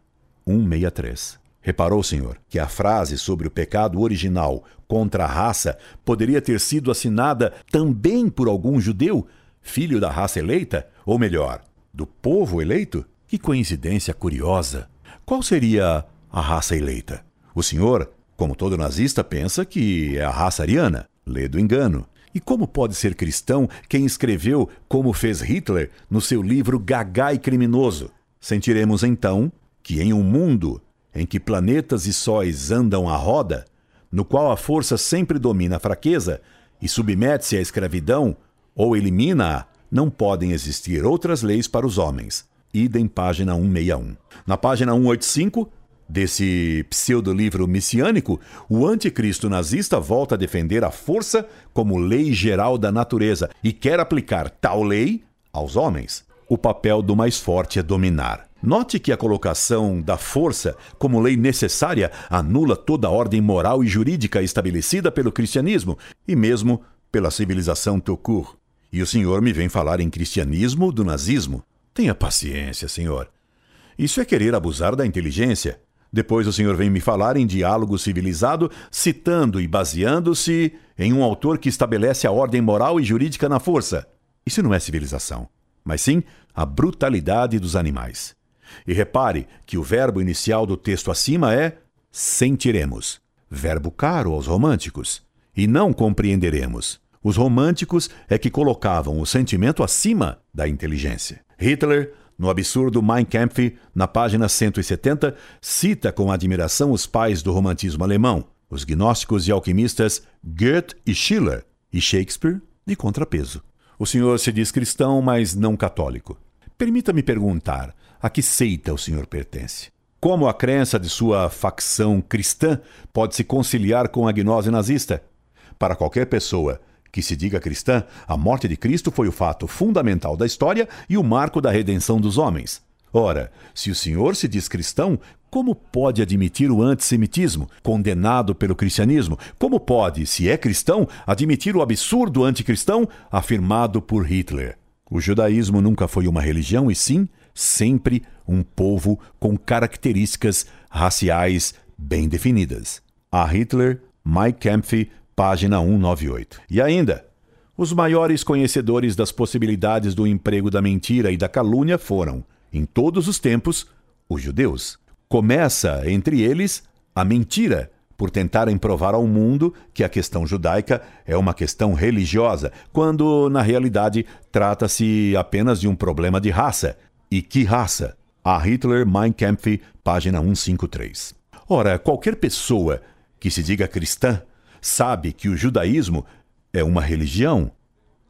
163. Reparou, senhor, que a frase sobre o pecado original contra a raça poderia ter sido assinada também por algum judeu, filho da raça eleita? Ou melhor, do povo eleito? Que coincidência curiosa! Qual seria a raça eleita? O senhor, como todo nazista, pensa que é a raça ariana. Lê do engano. E como pode ser cristão quem escreveu como fez Hitler no seu livro Gagai Criminoso? Sentiremos então que em um mundo em que planetas e sóis andam à roda, no qual a força sempre domina a fraqueza e submete-se à escravidão ou elimina-a, não podem existir outras leis para os homens. Idem página 161. Na página 185 desse pseudo-livro messiânico, o anticristo nazista volta a defender a força como lei geral da natureza e quer aplicar tal lei aos homens. O papel do mais forte é dominar. Note que a colocação da força como lei necessária anula toda a ordem moral e jurídica estabelecida pelo cristianismo e mesmo pela civilização Tokur. E o senhor me vem falar em cristianismo do nazismo. Tenha paciência, senhor. Isso é querer abusar da inteligência. Depois o senhor vem me falar em diálogo civilizado, citando e baseando-se em um autor que estabelece a ordem moral e jurídica na força. Isso não é civilização, mas sim a brutalidade dos animais. E repare que o verbo inicial do texto acima é sentiremos, verbo caro aos românticos, e não compreenderemos. Os românticos é que colocavam o sentimento acima da inteligência. Hitler, no absurdo Mein Kampf, na página 170, cita com admiração os pais do romantismo alemão, os gnósticos e alquimistas Goethe e Schiller, e Shakespeare de contrapeso. O senhor se diz cristão, mas não católico. Permita-me perguntar: a que seita o senhor pertence? Como a crença de sua facção cristã pode se conciliar com a gnose nazista? Para qualquer pessoa que se diga cristã, a morte de Cristo foi o fato fundamental da história e o marco da redenção dos homens. Ora, se o senhor se diz cristão, como pode admitir o antissemitismo, condenado pelo cristianismo? Como pode, se é cristão, admitir o absurdo anticristão afirmado por Hitler? O judaísmo nunca foi uma religião e sim sempre um povo com características raciais bem definidas. A Hitler, Mike Kempf, página 198. E ainda, os maiores conhecedores das possibilidades do emprego da mentira e da calúnia foram, em todos os tempos, os judeus. Começa entre eles a mentira, por tentarem provar ao mundo que a questão judaica é uma questão religiosa, quando na realidade trata-se apenas de um problema de raça, e que raça? A Hitler Mein Kampf, página 153. Ora, qualquer pessoa que se diga cristã sabe que o judaísmo é uma religião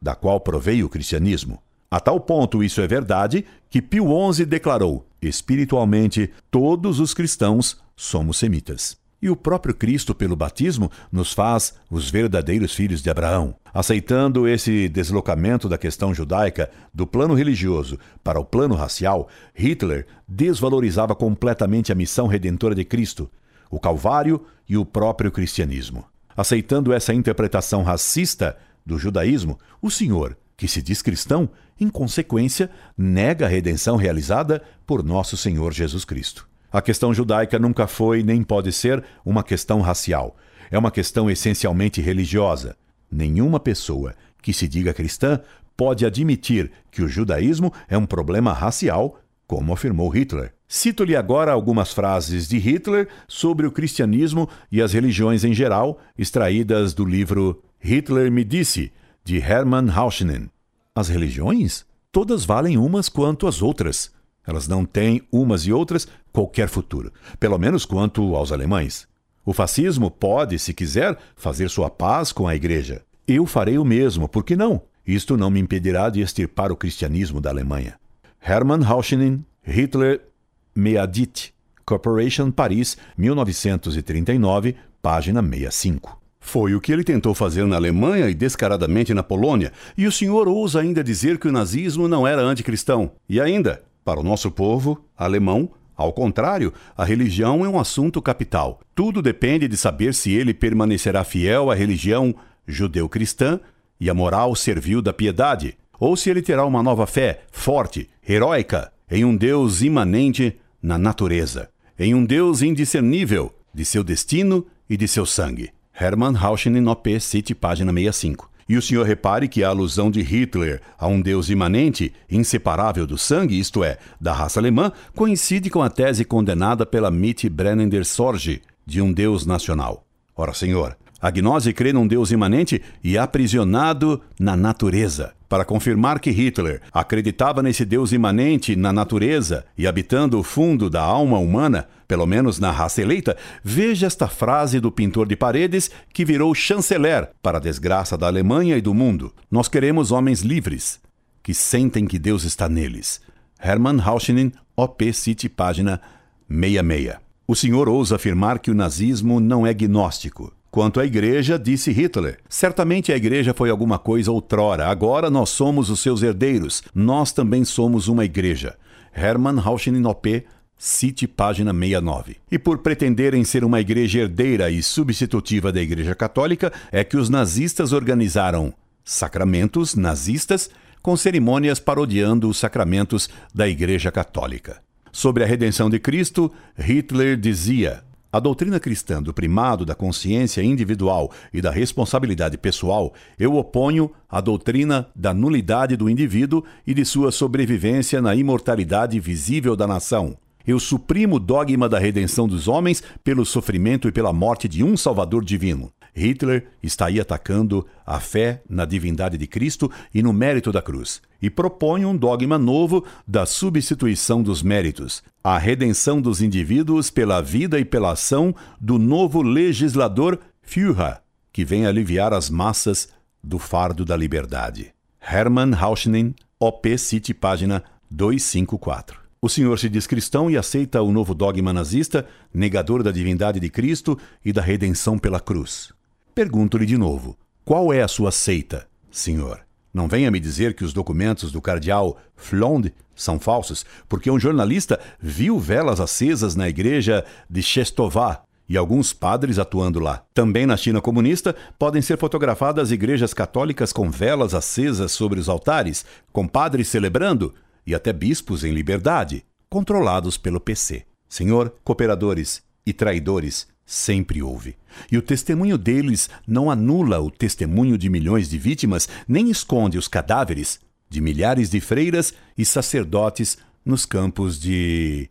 da qual proveio o cristianismo. A tal ponto isso é verdade que Pio XI declarou: espiritualmente, todos os cristãos somos semitas. E o próprio Cristo, pelo batismo, nos faz os verdadeiros filhos de Abraão. Aceitando esse deslocamento da questão judaica do plano religioso para o plano racial, Hitler desvalorizava completamente a missão redentora de Cristo, o Calvário e o próprio cristianismo. Aceitando essa interpretação racista do judaísmo, o senhor, que se diz cristão, em consequência, nega a redenção realizada por nosso Senhor Jesus Cristo. A questão judaica nunca foi nem pode ser uma questão racial. É uma questão essencialmente religiosa. Nenhuma pessoa que se diga cristã pode admitir que o judaísmo é um problema racial, como afirmou Hitler. Cito-lhe agora algumas frases de Hitler sobre o cristianismo e as religiões em geral, extraídas do livro Hitler me disse, de Hermann Hauschenen. As religiões? Todas valem umas quanto as outras. Elas não têm, umas e outras, qualquer futuro, pelo menos quanto aos alemães. O fascismo pode, se quiser, fazer sua paz com a Igreja. Eu farei o mesmo, por que não? Isto não me impedirá de extirpar o cristianismo da Alemanha. Hermann Hauschenen, Hitler Meadit, Corporation Paris, 1939, página 65. Foi o que ele tentou fazer na Alemanha e descaradamente na Polônia, e o senhor ousa ainda dizer que o nazismo não era anticristão. E ainda, para o nosso povo alemão, ao contrário, a religião é um assunto capital. Tudo depende de saber se ele permanecerá fiel à religião judeu-cristã e à moral servil da piedade, ou se ele terá uma nova fé, forte, heróica, em um Deus imanente na natureza. em um Deus indiscernível de seu destino e de seu sangue. Hermann Rauschning, OP, City, página 65. E o senhor repare que a alusão de Hitler a um Deus imanente, inseparável do sangue, isto é, da raça alemã, coincide com a tese condenada pela Mitte Brennender Sorge, de um Deus nacional. Ora, senhor, a gnose crê num Deus imanente e aprisionado na natureza. Para confirmar que Hitler acreditava nesse Deus imanente na natureza e habitando o fundo da alma humana, pelo menos na raça eleita, veja esta frase do pintor de paredes que virou chanceler para a desgraça da Alemanha e do mundo. Nós queremos homens livres, que sentem que Deus está neles. Hermann Rauschning, OP City, página 66. O senhor ousa afirmar que o nazismo não é gnóstico. Quanto à igreja, disse Hitler, certamente a igreja foi alguma coisa outrora, agora nós somos os seus herdeiros, nós também somos uma igreja. Hermann Rauschning OP, Cite página 69. E por pretenderem ser uma igreja herdeira e substitutiva da Igreja Católica, é que os nazistas organizaram sacramentos nazistas com cerimônias parodiando os sacramentos da Igreja Católica. Sobre a redenção de Cristo, Hitler dizia: a doutrina cristã do primado da consciência individual e da responsabilidade pessoal, eu oponho à doutrina da nulidade do indivíduo e de sua sobrevivência na imortalidade visível da nação. Eu suprimo o dogma da redenção dos homens pelo sofrimento e pela morte de um Salvador divino. Hitler está aí atacando a fé na divindade de Cristo e no mérito da cruz, e propõe um dogma novo da substituição dos méritos, a redenção dos indivíduos pela vida e pela ação do novo legislador Führer, que vem aliviar as massas do fardo da liberdade. Hermann Rauschning, OP City, página 254. O senhor se diz cristão e aceita o novo dogma nazista, negador da divindade de Cristo e da redenção pela cruz. Pergunto-lhe de novo: qual é a sua seita, senhor? Não venha me dizer que os documentos do cardeal Flonde são falsos, porque um jornalista viu velas acesas na igreja de Chestová e alguns padres atuando lá. Também na China comunista podem ser fotografadas igrejas católicas com velas acesas sobre os altares, com padres celebrando e até bispos em liberdade, controlados pelo PC. Senhor, cooperadores e traidores sempre houve. E o testemunho deles não anula o testemunho de milhões de vítimas, nem esconde os cadáveres de milhares de freiras e sacerdotes nos campos de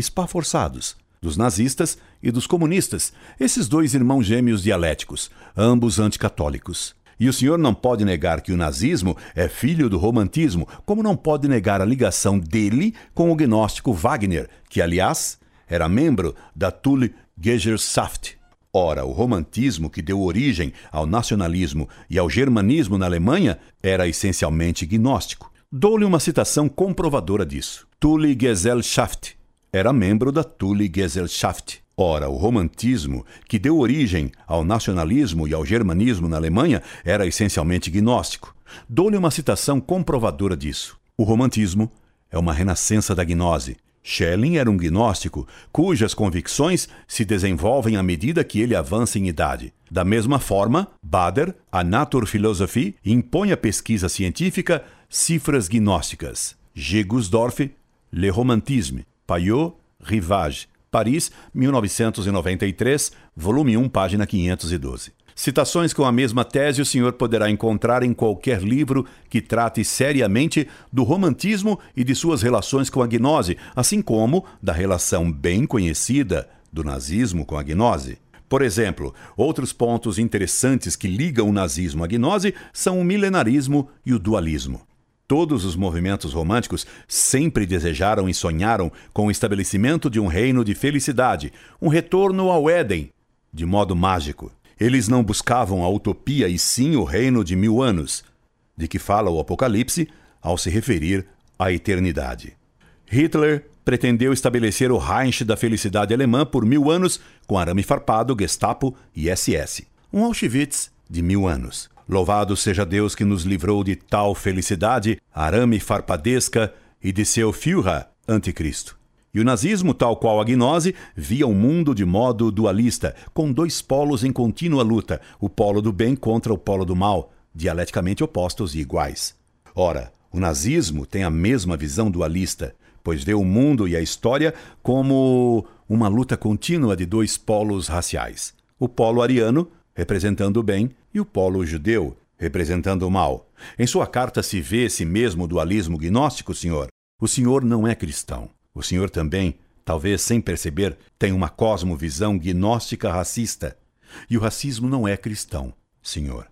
spa forçados, dos nazistas e dos comunistas, esses dois irmãos gêmeos dialéticos, ambos anticatólicos. E o senhor não pode negar que o nazismo é filho do romantismo, como não pode negar a ligação dele com o gnóstico Wagner, que, aliás, era membro da Thule Gesellschaft. Ora, o romantismo que deu origem ao nacionalismo e ao germanismo na Alemanha era essencialmente gnóstico. Dou-lhe uma citação comprovadora disso. Thule Gesellschaft era membro da Thule Gesellschaft. Ora, o romantismo, que deu origem ao nacionalismo e ao germanismo na Alemanha, era essencialmente gnóstico. Dou-lhe uma citação comprovadora disso. O romantismo é uma renascença da gnose. Schelling era um gnóstico, cujas convicções se desenvolvem à medida que ele avança em idade. Da mesma forma, Bader, a Naturphilosophie, impõe à pesquisa científica cifras gnósticas. G. Gusdorff, Le Romantisme, Payot, Rivage, Paris, 1993, volume 1, página 512. Citações com a mesma tese o senhor poderá encontrar em qualquer livro que trate seriamente do romantismo e de suas relações com a gnose, assim como da relação bem conhecida do nazismo com a gnose. Por exemplo, outros pontos interessantes que ligam o nazismo à gnose são o milenarismo e o dualismo. Todos os movimentos românticos sempre desejaram e sonharam com o estabelecimento de um reino de felicidade, um retorno ao Éden, de modo mágico. Eles não buscavam a utopia e sim o reino de mil anos, de que fala o Apocalipse ao se referir à eternidade. Hitler pretendeu estabelecer o Reich da felicidade alemã por mil anos com arame farpado, Gestapo e SS. Um Auschwitz de mil anos. Louvado seja Deus que nos livrou de tal felicidade, arame farpadesca e de seu Führer, anticristo. E o nazismo, tal qual a gnose, via o mundo de modo dualista, com dois polos em contínua luta, o polo do bem contra o polo do mal, dialeticamente opostos e iguais. Ora, o nazismo tem a mesma visão dualista, pois vê o mundo e a história como uma luta contínua de dois polos raciais: o polo ariano, representando o bem, e o polo judeu, representando o mal. Em sua carta se vê esse mesmo dualismo gnóstico, senhor. O senhor não é cristão. O senhor também, talvez sem perceber, tem uma cosmovisão gnóstica racista. E o racismo não é cristão, senhor.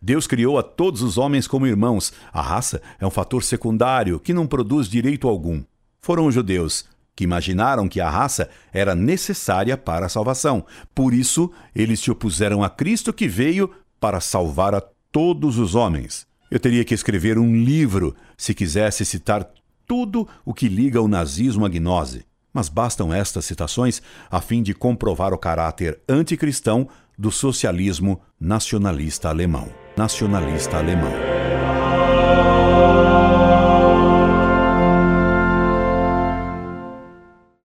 Deus criou a todos os homens como irmãos. A raça é um fator secundário que não produz direito algum. Foram os judeus que imaginaram que a raça era necessária para a salvação. Por isso, eles se opuseram a Cristo que veio para salvar a todos os homens. Eu teria que escrever um livro se quisesse citar tudo o que liga o nazismo à gnose. Mas bastam estas citações a fim de comprovar o caráter anticristão do socialismo nacionalista alemão. Nacionalista alemão.